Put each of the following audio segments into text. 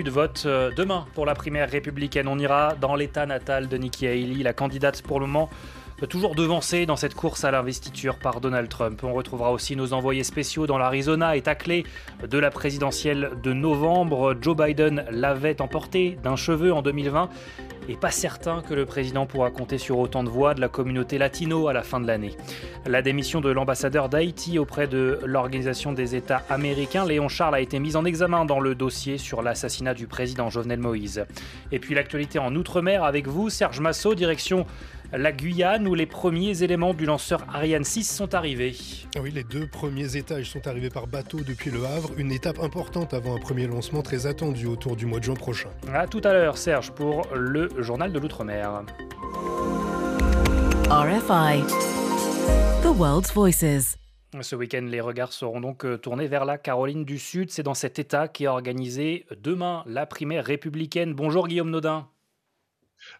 Vote euh, demain pour la primaire républicaine. On ira dans l'état natal de Nikki Haley, la candidate pour le moment euh, toujours devancée dans cette course à l'investiture par Donald Trump. On retrouvera aussi nos envoyés spéciaux dans l'Arizona, état clé de la présidentielle de novembre. Joe Biden l'avait emporté d'un cheveu en 2020 et pas certain que le président pourra compter sur autant de voix de la communauté latino à la fin de l'année. La démission de l'ambassadeur d'Haïti auprès de l'Organisation des États américains, Léon Charles, a été mise en examen dans le dossier sur l'assassinat du président Jovenel Moïse. Et puis l'actualité en Outre-mer avec vous, Serge Massot, direction la Guyane où les premiers éléments du lanceur Ariane 6 sont arrivés. Oui, les deux premiers étages sont arrivés par bateau depuis le Havre, une étape importante avant un premier lancement très attendu autour du mois de juin prochain. A tout à l'heure, Serge, pour le journal de l'Outre-mer. RFI, The World's Voices. Ce week-end, les regards seront donc euh, tournés vers la Caroline du Sud. C'est dans cet État qui a organisé demain la primaire républicaine. Bonjour Guillaume Nodin.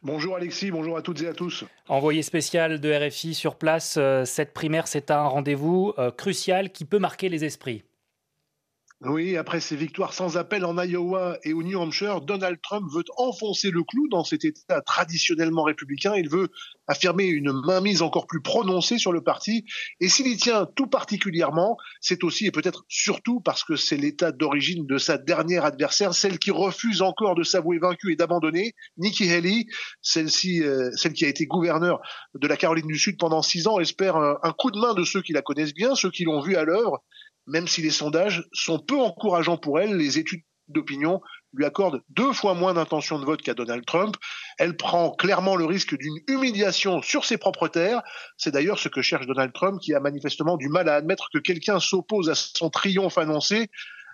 Bonjour Alexis, bonjour à toutes et à tous. Envoyé spécial de RFI sur place, euh, cette primaire, c'est un rendez-vous euh, crucial qui peut marquer les esprits. Oui, après ses victoires sans appel en Iowa et au New Hampshire, Donald Trump veut enfoncer le clou dans cet État traditionnellement républicain. Il veut affirmer une mainmise encore plus prononcée sur le parti. Et s'il y tient tout particulièrement, c'est aussi et peut-être surtout parce que c'est l'État d'origine de sa dernière adversaire, celle qui refuse encore de s'avouer vaincue et d'abandonner, Nikki Haley, celle-ci, euh, celle qui a été gouverneure de la Caroline du Sud pendant six ans, espère un, un coup de main de ceux qui la connaissent bien, ceux qui l'ont vue à l'œuvre même si les sondages sont peu encourageants pour elle, les études d'opinion lui accordent deux fois moins d'intention de vote qu'à Donald Trump. Elle prend clairement le risque d'une humiliation sur ses propres terres. C'est d'ailleurs ce que cherche Donald Trump, qui a manifestement du mal à admettre que quelqu'un s'oppose à son triomphe annoncé.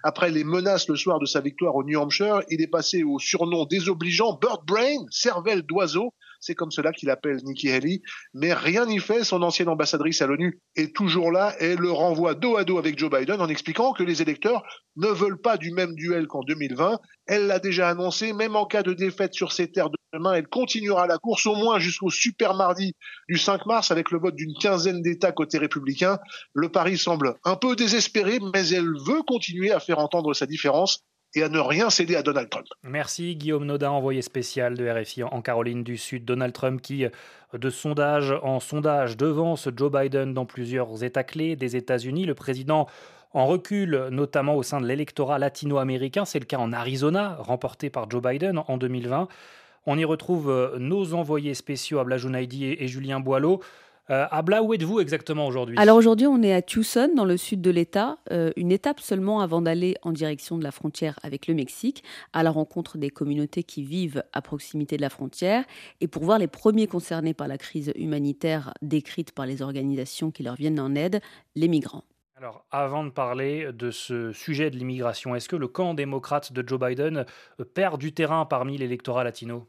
Après les menaces le soir de sa victoire au New Hampshire, il est passé au surnom désobligeant Bird Brain, cervelle d'oiseau, c'est comme cela qu'il appelle Nikki Haley. Mais rien n'y fait. Son ancienne ambassadrice à l'ONU est toujours là et le renvoie dos à dos avec Joe Biden en expliquant que les électeurs ne veulent pas du même duel qu'en 2020. Elle l'a déjà annoncé, même en cas de défaite sur ses terres demain, elle continuera la course au moins jusqu'au super mardi du 5 mars avec le vote d'une quinzaine d'États côté républicain. Le pari semble un peu désespéré, mais elle veut continuer à faire entendre sa différence et à ne rien céder à Donald Trump. Merci Guillaume Nodin, envoyé spécial de RFI en Caroline du Sud. Donald Trump qui, de sondage en sondage, devance Joe Biden dans plusieurs États clés des États-Unis. Le président en recul, notamment au sein de l'électorat latino-américain. C'est le cas en Arizona, remporté par Joe Biden en 2020. On y retrouve nos envoyés spéciaux Abla Jounaidi et Julien Boileau. Euh, Abla, où êtes-vous exactement aujourd'hui? Alors aujourd'hui, on est à Tucson, dans le sud de l'État, euh, une étape seulement avant d'aller en direction de la frontière avec le Mexique, à la rencontre des communautés qui vivent à proximité de la frontière, et pour voir les premiers concernés par la crise humanitaire décrite par les organisations qui leur viennent en aide, les migrants. Alors, avant de parler de ce sujet de l'immigration, est-ce que le camp démocrate de Joe Biden perd du terrain parmi l'électorat latino?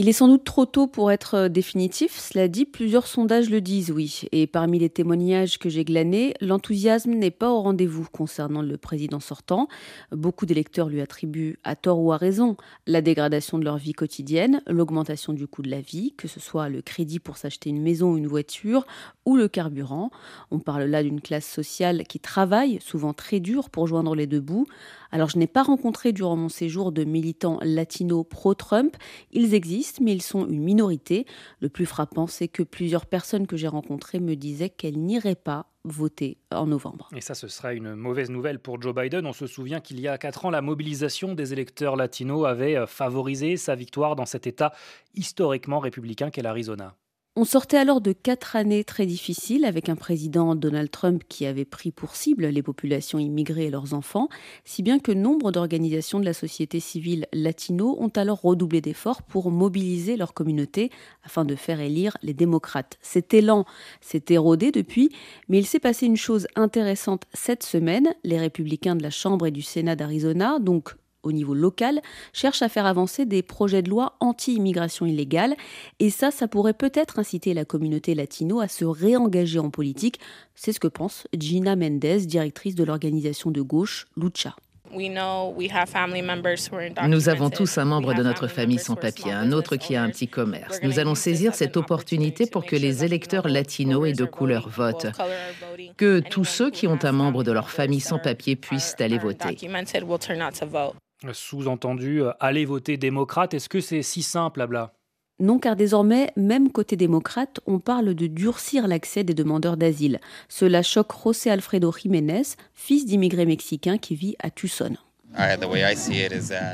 Il est sans doute trop tôt pour être euh, définitif, cela dit, plusieurs sondages le disent, oui. Et parmi les témoignages que j'ai glanés, l'enthousiasme n'est pas au rendez-vous concernant le président sortant. Beaucoup d'électeurs lui attribuent, à tort ou à raison, la dégradation de leur vie quotidienne, l'augmentation du coût de la vie, que ce soit le crédit pour s'acheter une maison ou une voiture, ou le carburant. On parle là d'une classe sociale qui travaille, souvent très dur, pour joindre les deux bouts. Alors je n'ai pas rencontré durant mon séjour de militants latinos pro-Trump. Ils existent, mais ils sont une minorité. Le plus frappant, c'est que plusieurs personnes que j'ai rencontrées me disaient qu'elles n'iraient pas voter en novembre. Et ça, ce sera une mauvaise nouvelle pour Joe Biden. On se souvient qu'il y a quatre ans, la mobilisation des électeurs latinos avait euh, favorisé sa victoire dans cet État historiquement républicain qu'est l'Arizona. On sortait alors de quatre années très difficiles avec un président Donald Trump qui avait pris pour cible les populations immigrées et leurs enfants, si bien que nombre d'organisations de la société civile latino ont alors redoublé d'efforts pour mobiliser leur communauté afin de faire élire les démocrates. Cet élan s'est érodé depuis, mais il s'est passé une chose intéressante cette semaine. Les républicains de la Chambre et du Sénat d'Arizona, donc au niveau local, cherche à faire avancer des projets de loi anti-immigration illégale. Et ça, ça pourrait peut-être inciter la communauté latino à se réengager en politique. C'est ce que pense Gina Mendez, directrice de l'organisation de gauche Lucha. Nous avons tous un membre de notre famille sans papier, un autre qui a un petit commerce. Nous allons saisir cette opportunité pour que les électeurs latinos et de couleur votent, que tous ceux qui ont un membre de leur famille sans papier puissent aller voter. Sous-entendu, allez voter démocrate. Est-ce que c'est si simple, Abla? Non, car désormais, même côté démocrate, on parle de durcir l'accès des demandeurs d'asile. Cela choque José Alfredo Jiménez, fils d'immigrés mexicains qui vit à Tucson.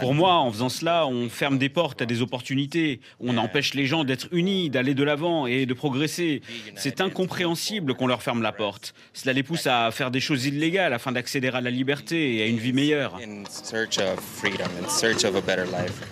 Pour moi, en faisant cela, on ferme des portes à des opportunités. On empêche les gens d'être unis, d'aller de l'avant et de progresser. C'est incompréhensible qu'on leur ferme la porte. Cela les pousse à faire des choses illégales afin d'accéder à la liberté et à une vie meilleure.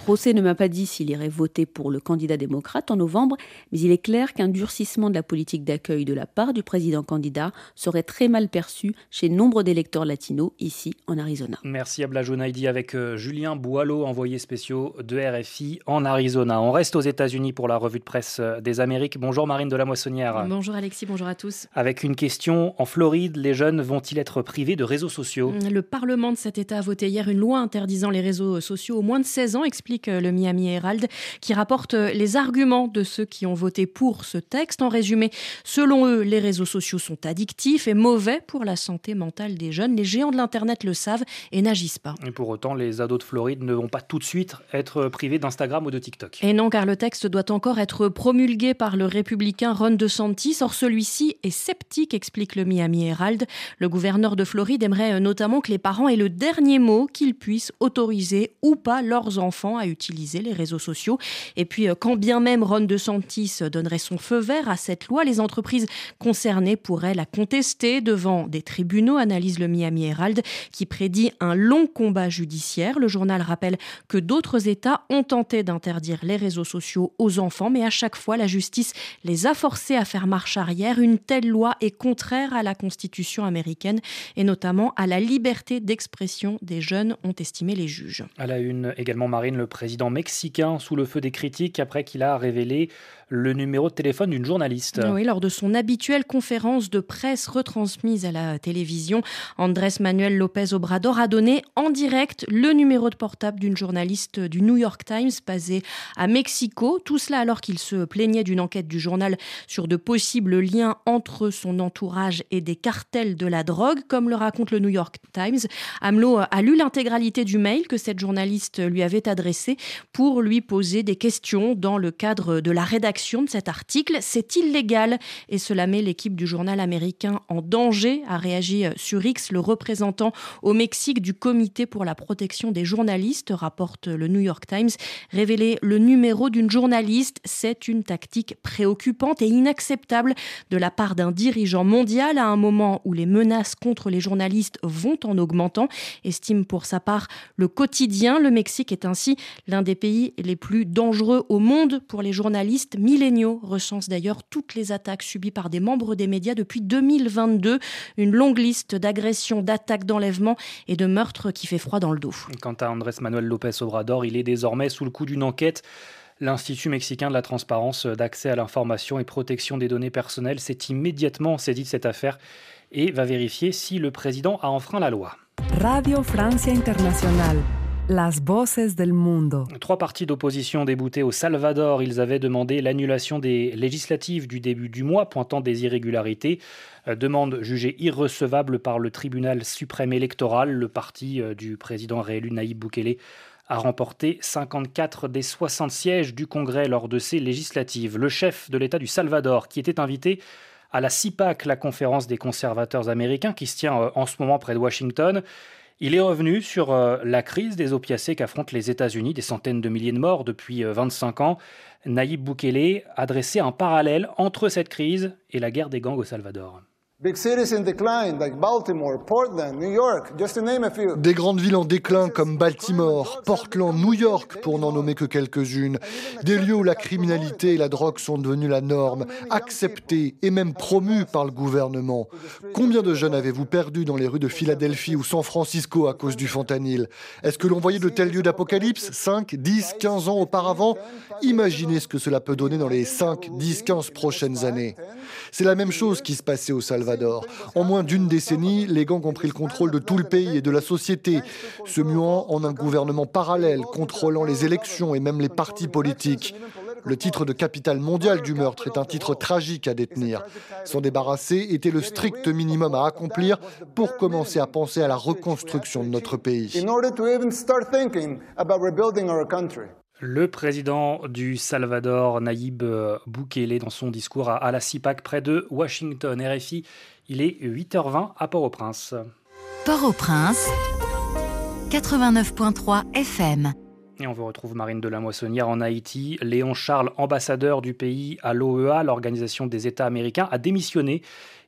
José ne m'a pas dit s'il irait voter pour le candidat démocrate en novembre, mais il est clair qu'un durcissement de la politique d'accueil de la part du président candidat serait très mal perçu chez nombre d'électeurs latinos ici en Arizona. Merci à Avec euh, Julien Boileau, envoyé spéciaux de RFI en Arizona. On reste aux États-Unis pour la revue de presse euh, des Amériques. Bonjour Marine de la Moissonnière. Bonjour Alexis, bonjour à tous. Avec une question, en Floride, les jeunes vont-ils être privés de réseaux sociaux? Le Parlement de cet État a voté hier une loi interdisant les réseaux sociaux aux moins de 16 ans, explique euh, le Miami Herald, qui rapporte les arguments de ceux qui ont voté pour ce texte. En résumé, selon eux, les réseaux sociaux sont addictifs et mauvais pour la santé mentale des jeunes. Les géants de l'Internet le savent et n'agissent pas. Et pour autant, les ados de Floride ne vont pas tout de suite être privés d'Instagram ou de TikTok. Et non, car le texte doit encore être promulgué par le républicain Ron DeSantis. Or, celui-ci est sceptique, explique le Miami Herald. Le gouverneur de Floride aimerait notamment que les parents aient le dernier mot, qu'ils puissent autoriser ou pas leurs enfants à utiliser les réseaux sociaux. Et puis, quand bien même Ron DeSantis donnerait son feu vert à cette loi, les entreprises concernées pourraient la contester devant des tribunaux, analyse le Miami Herald, qui prédit un long combat judiciaire. Le journal rappelle que d'autres États ont tenté d'interdire les réseaux sociaux aux enfants, mais à chaque fois, la justice les a forcés à faire marche arrière. Une telle loi est contraire à la Constitution américaine et notamment à la liberté d'expression des jeunes, ont estimé les juges. À la une également, Marine, le président mexicain sous le feu des critiques après qu'il a révélé le numéro de téléphone d'une journaliste. Oui, lors de son habituelle conférence de presse retransmise à la télévision, Andrés Manuel López Obrador a donné en direct le numéro de portable d'une journaliste du New York Times basée à Mexico. Tout cela alors qu'il se plaignait d'une enquête du journal sur de possibles liens entre son entourage et des cartels de la drogue, comme le raconte le New York Times. AMLO a lu l'intégralité du mail que cette journaliste lui avait adressé pour lui poser des questions dans le cadre de la rédaction de cet article. C'est illégal et cela met l'équipe du journal américain en danger, a réagi euh, sur X le représentant au Mexique du Comité pour la protection des journalistes, rapporte le New York Times. Révéler le numéro d'une journaliste, c'est une tactique préoccupante et inacceptable de la part d'un dirigeant mondial à un moment où les menaces contre les journalistes vont en augmentant, estime pour sa part le quotidien. Le Mexique est ainsi l'un des pays les plus dangereux au monde pour les journalistes Millenniaux recense d'ailleurs toutes les attaques subies par des membres des médias depuis 2022. Une longue liste d'agressions, d'attaques, d'enlèvements et de meurtres qui fait froid dans le dos. Quant à Andrés Manuel López Obrador, il est désormais sous le coup d'une enquête. L'Institut mexicain de la transparence, d'accès à l'information et protection des données personnelles s'est immédiatement saisi de cette affaire et va vérifier si le président a enfreint la loi. Radio Francia Internacional. Trois partis d'opposition déboutés au Salvador, ils avaient demandé l'annulation des législatives du début du mois, pointant des irrégularités. Euh, demande jugée irrecevable par le tribunal suprême électoral. Le parti euh, du président réélu Naïb Boukele a remporté 54 des 60 sièges du Congrès lors de ces législatives. Le chef de l'État du Salvador, qui était invité à la CIPAC, la conférence des conservateurs américains, qui se tient euh, en ce moment près de Washington, il est revenu sur euh, la crise des opiacés qu'affrontent les États-Unis, des centaines de milliers de morts depuis 25 euh, ans. Naïb Boukele a dressé un parallèle entre cette crise et la guerre des gangs au Salvador. Des grandes villes en déclin comme Baltimore, Portland, New York, pour n'en nommer que quelques-unes. Des lieux où la criminalité et la drogue sont devenues la norme, acceptées et même promues par le gouvernement. Combien de jeunes avez-vous perdu dans les rues de Philadelphie ou San Francisco à cause du fentanyl? Est-ce que l'on voyait de tels lieux d'apocalypse? 5, 10, 15 ans auparavant? Imaginez ce que cela peut donner dans les 5, 10, 15 prochaines années. C'est la même chose qui se passait au Salvador. En moins d'une décennie, les gangs ont pris le contrôle de tout le pays et de la société, se muant en un gouvernement parallèle, contrôlant les élections et même les partis politiques. Le titre de capitale mondiale du meurtre est un titre tragique à détenir. S'en débarrasser était le strict minimum à accomplir pour commencer à penser à la reconstruction de notre pays. Le président du Salvador, Naïb Bukele, dans son discours à la CIPAC près de Washington. RFI, il est 8h20 à Port-au-Prince. Port-au-Prince, 89.3 FM. On vous retrouve Marine de la Moissonnière en Haïti. Léon Charles, ambassadeur du pays à l'OEA, l'Organisation des États américains, a démissionné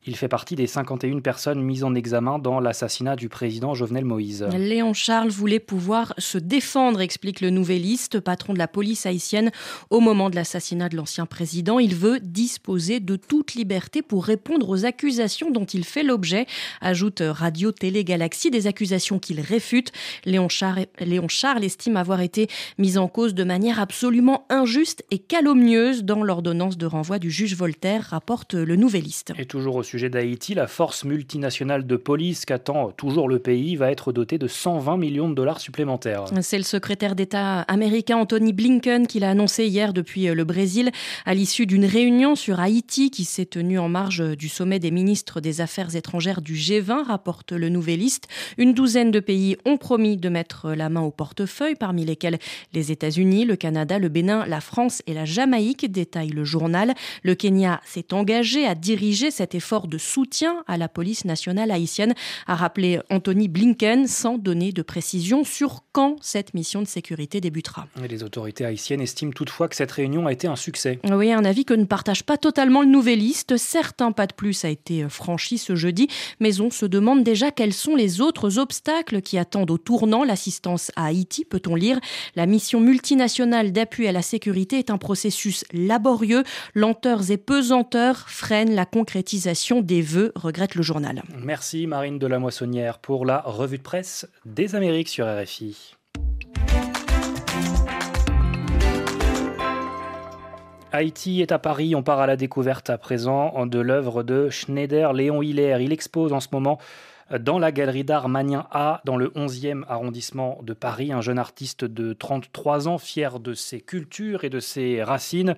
il fait partie des 51 personnes mises en examen dans l'assassinat du président Jovenel Moïse. Léon Charles voulait pouvoir se défendre, explique le Nouvelliste, patron de la police haïtienne, au moment de l'assassinat de l'ancien président. Il veut disposer de toute liberté pour répondre aux accusations dont il fait l'objet, ajoute Radio Télé Galaxie, des accusations qu'il réfute. Léon Charles estime avoir été mis en cause de manière absolument injuste et calomnieuse dans l'ordonnance de renvoi du juge Voltaire, rapporte le Nouvelliste. Et toujours au sujet d'Haïti, la force multinationale de police qu'attend toujours le pays va être dotée de 120 millions de dollars supplémentaires. C'est le secrétaire d'État américain Anthony Blinken qui l'a annoncé hier depuis le Brésil à l'issue d'une réunion sur Haïti qui s'est tenue en marge du sommet des ministres des Affaires étrangères du G20, rapporte le Nouvelliste. Une douzaine de pays ont promis de mettre la main au portefeuille, parmi lesquels les États-Unis, le Canada, le Bénin, la France et la Jamaïque, détaille le journal. Le Kenya s'est engagé à diriger cet effort de soutien à la police nationale haïtienne, a rappelé Anthony Blinken, sans donner de précision sur quand cette mission de sécurité débutera. les autorités haïtiennes estiment toutefois que cette réunion a été un succès. Oui, un avis que ne partage pas totalement le Nouvelliste. Certes, pas de plus a été franchi ce jeudi, mais on se demande déjà quels sont les autres obstacles qui attendent au tournant l'assistance à Haïti, peut-on lire. La mission multinationale d'appui à la sécurité est un processus laborieux. Lenteurs et pesanteurs freinent la concrétisation des vœux, regrette le journal. Merci Marine de la Moissonnière pour la revue de presse des Amériques sur RFI. Haïti est à Paris. On part à la découverte à présent de l'œuvre de Schneider Léon Hiller. Il expose en ce moment dans la galerie d'art Magnin A, dans le 11e arrondissement de Paris, un jeune artiste de 33 ans, fier de ses cultures et de ses racines.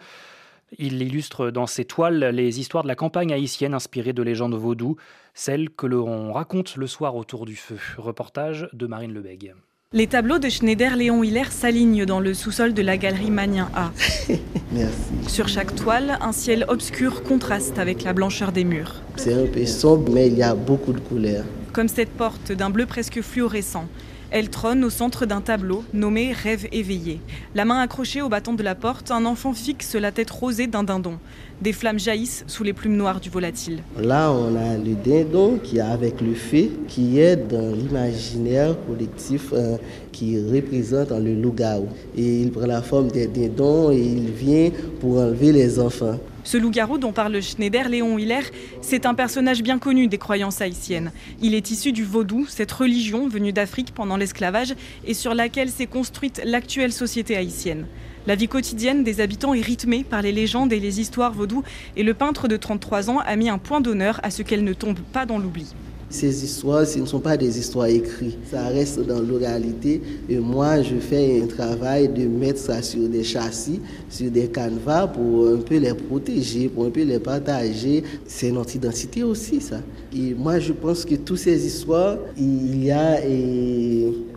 Il illustre dans ses toiles les histoires de la campagne haïtienne inspirées de légendes vaudou, celles que l'on raconte le soir autour du feu. Reportage de Marine Lebeg. Les tableaux de Schneider Léon Hiller s'alignent dans le sous-sol de la galerie Magnin A. Merci. Sur chaque toile, un ciel obscur contraste avec la blancheur des murs. C'est un peu sombre, mais il y a beaucoup de couleurs. Comme cette porte d'un bleu presque fluorescent. Elle trône au centre d'un tableau nommé Rêve éveillé. La main accrochée au bâton de la porte, un enfant fixe la tête rosée d'un dindon. Des flammes jaillissent sous les plumes noires du volatile. Là, on a le dindon qui est avec le feu, qui est dans l'imaginaire collectif euh, qui représente le loup-garou. Et il prend la forme des dindons et il vient pour enlever les enfants. Ce loup-garou dont parle Schneider, Léon Hiller, c'est un personnage bien connu des croyances haïtiennes. Il est issu du vaudou, cette religion venue d'Afrique pendant l'esclavage et sur laquelle s'est construite l'actuelle société haïtienne. La vie quotidienne des habitants est rythmée par les légendes et les histoires vaudou et le peintre de 33 ans a mis un point d'honneur à ce qu'elle ne tombe pas dans l'oubli. Ces histoires, ce ne sont pas des histoires écrites, ça reste dans l'oralité. Et moi, je fais un travail de mettre ça sur des châssis, sur des canevas pour un peu les protéger, pour un peu les partager. C'est notre identité aussi, ça. Et moi, je pense que toutes ces histoires, il y a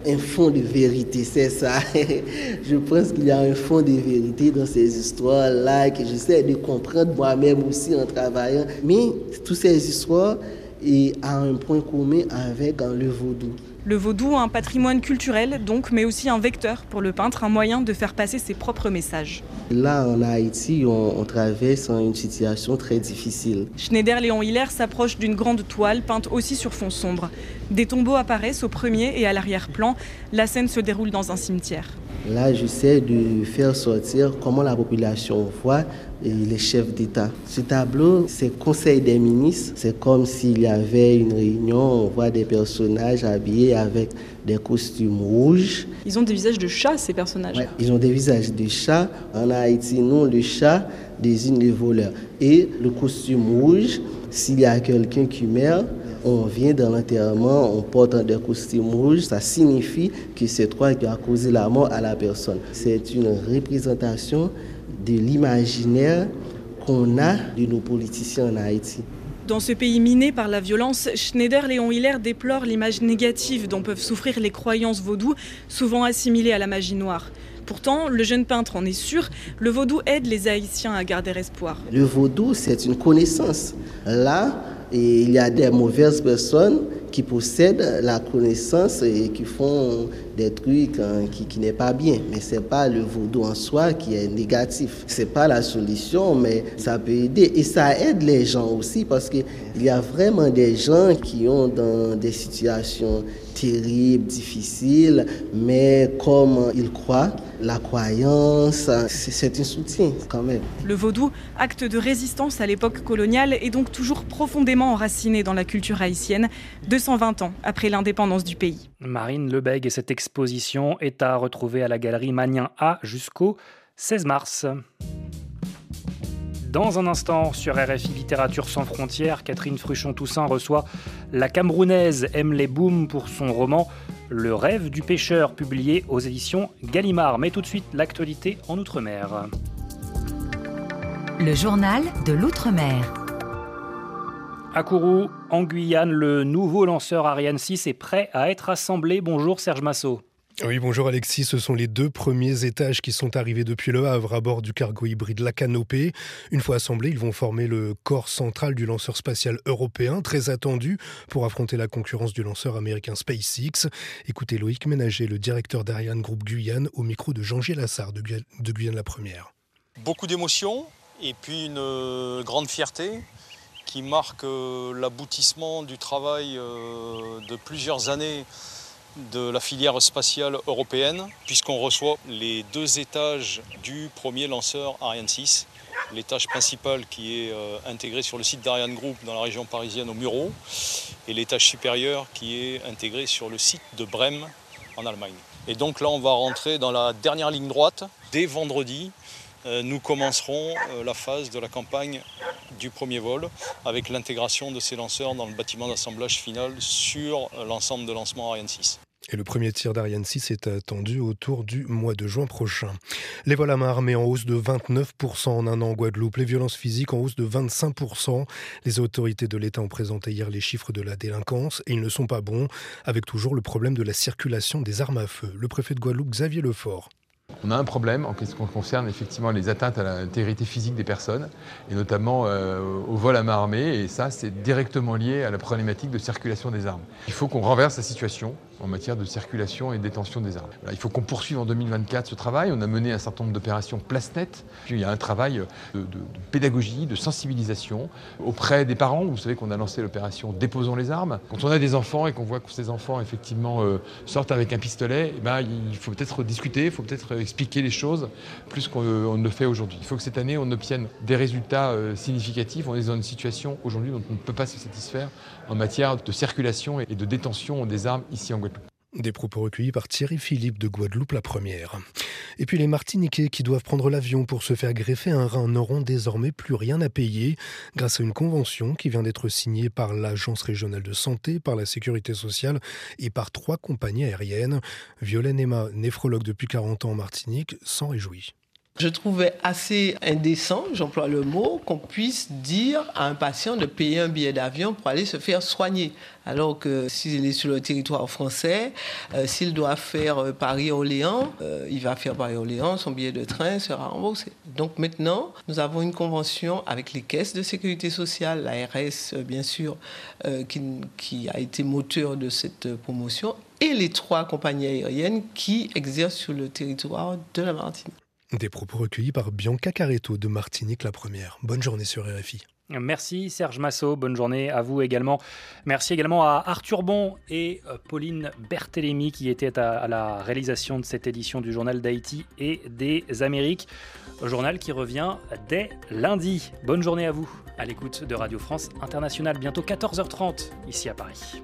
un fond de vérité, c'est ça. je pense qu'il y a un fond de vérité dans ces histoires-là que j'essaie de comprendre moi-même aussi en travaillant. Mais toutes ces histoires, et a un point commun avec le vaudou. Le vaudou, un patrimoine culturel donc, mais aussi un vecteur pour le peintre, un moyen de faire passer ses propres messages. Là, en Haïti, on, traverse une situation très difficile. Schneider Léon Hiller s'approche d'une grande toile peinte aussi sur fond sombre. Des tombeaux apparaissent au premier et à l'arrière-plan. La scène se déroule dans un cimetière. Là, j'essaie de faire sortir comment la population voit les chefs d'État. Ce tableau, c'est Conseil des ministres. C'est comme s'il y avait une réunion, on voit des personnages habillés avec des costumes rouges. Ils ont des visages de chats, ces personnages. ils ont des visages de chats. En Haïti, nous, le chat désigne les voleurs. Et le costume rouge, s'il y a quelqu'un qui meurt, on vient dans l'enterrement, on porte des costumes rouges, ça signifie que c'est toi qui as causé la mort à la personne. C'est une représentation de l'imaginaire qu'on a de nos politiciens en Haïti. Dans ce pays miné par la violence, Schneider Léon Hiller déplore l'image négative dont peuvent souffrir les croyances vaudou, souvent assimilées à la magie noire. Pourtant, le jeune peintre en est sûr, le vaudou aide les Haïtiens à garder espoir. Le vaudou, c'est une connaissance. Là, il y a des mauvaises personnes qui possèdent la connaissance et qui font des trucs hein, qui, qui n'est pas bien. Mais ce n'est pas le vaudou en soi qui est négatif. Ce n'est pas la solution, mais ça peut aider. Et ça aide les gens aussi parce qu'il y a vraiment des gens qui ont dans des situations terribles, difficiles, mais comme ils croient, la croyance, c'est un soutien quand même. Le vaudou, acte de résistance à l'époque coloniale, est donc toujours profondément enraciné dans la culture haïtienne, 220 ans après l'indépendance du pays. Marine Lebeg et cette exposition est à retrouver à la galerie Magnien A jusqu'au 16 mars. Dans un instant, sur RFI Littérature sans frontières, Catherine Fruchon-Toussaint reçoit la Camerounaise Emily Boom pour son roman Le rêve du pêcheur, publié aux éditions Gallimard. Mais tout de suite, l'actualité en Outre-mer. Le journal de l'Outre-mer. À Kourou, en Guyane, le nouveau lanceur Ariane 6 est prêt à être assemblé. Bonjour Serge Massot. Oui, bonjour Alexis. Ce sont les deux premiers étages qui sont arrivés depuis le Havre à bord du cargo hybride La Canopée. Une fois assemblés, ils vont former le corps central du lanceur spatial européen, très attendu pour affronter la concurrence du lanceur américain SpaceX. Écoutez Loïc Ménager, le directeur d'Ariane Groupe Guyane, au micro de Jean-Gilles Lassard de Guyane la Première. Beaucoup d'émotions et puis une euh, grande fierté qui marque euh, l'aboutissement du travail euh, de plusieurs années de la filière spatiale européenne, puisqu'on reçoit les deux étages du premier lanceur Ariane 6. L'étage principal qui est euh, intégré sur le site d'Ariane Group dans la région parisienne au Muro, et l'étage supérieur qui est intégré sur le site de Brême en Allemagne. Et donc là, on va rentrer dans la dernière ligne droite dès vendredi nous commencerons euh, la phase de la campagne du premier vol avec l'intégration de ces lanceurs dans le bâtiment d'assemblage final sur euh, l'ensemble de lancement Ariane 6. Et le premier tir d'Ariane 6 est attendu autour du mois de juin prochain. Les vols à main armés en hausse de 29% en un an en Guadeloupe, les violences physiques en hausse de 25%. Les autorités de l'État ont présenté hier les chiffres de la délinquance et ils ne sont pas bons, avec toujours le problème de la circulation des armes à feu. Le préfet de Guadeloupe, Xavier Lefort. On a un problème en ce qui concerne effectivement les atteintes à l'intégrité physique des personnes, et notamment euh, au vol à main armée, et ça c'est directement lié à la problématique de circulation des armes. Il faut qu'on renverse la situation en matière de circulation et détention des armes. il faut qu'on poursuive en 2024 ce travail. On a mené un certain nombre d'opérations place nette. Puis il y a un travail de, de, pédagogie, de sensibilisation auprès des parents. Vous savez qu'on a lancé l'opération Déposons les armes. Quand on a des enfants et qu'on voit que ces enfants effectivement euh, sortent avec un pistolet, eh ben, il faut peut-être discuter, il faut peut-être expliquer les choses plus qu'on ne le fait aujourd'hui. Il faut que cette année on obtienne des résultats euh, significatifs. On est dans une situation aujourd'hui dont on ne peut pas se satisfaire en matière de circulation et de détention des armes ici en Guadeloupe. Des propos recueillis par Thierry Philippe de Guadeloupe la première. Et puis les Martiniquais qui doivent prendre l'avion pour se faire greffer un rein n'auront désormais plus rien à payer grâce à une convention qui vient d'être signée par l'Agence régionale de santé, par la Sécurité sociale et par trois compagnies aériennes. Violaine Emma, néphrologue depuis 40 ans en Martinique, s'en réjouit. Je trouvais assez indécent, j'emploie le mot, qu'on puisse dire à un patient de payer un billet d'avion pour aller se faire soigner. Alors que s'il est sur le territoire français, euh, s'il doit faire euh, Paris-Orléans, euh, il va faire Paris-Orléans, son billet de train sera remboursé. Donc maintenant, nous avons une convention avec les caisses de sécurité sociale, l'ARS bien sûr, qui, qui a été moteur de cette promotion, et les trois compagnies aériennes qui exercent sur le territoire de la Martinique. Des propos recueillis par Bianca Caretto de Martinique la première. Bonne journée sur RFI. Merci Serge Massot, bonne journée à vous également. Merci également à Arthur Bon et euh, Pauline Berthélémy qui étaient à, la réalisation de cette édition du journal d'Haïti et des Amériques. Journal qui revient dès lundi. Bonne journée à vous à l'écoute de Radio France Internationale, bientôt 14h30 ici à Paris.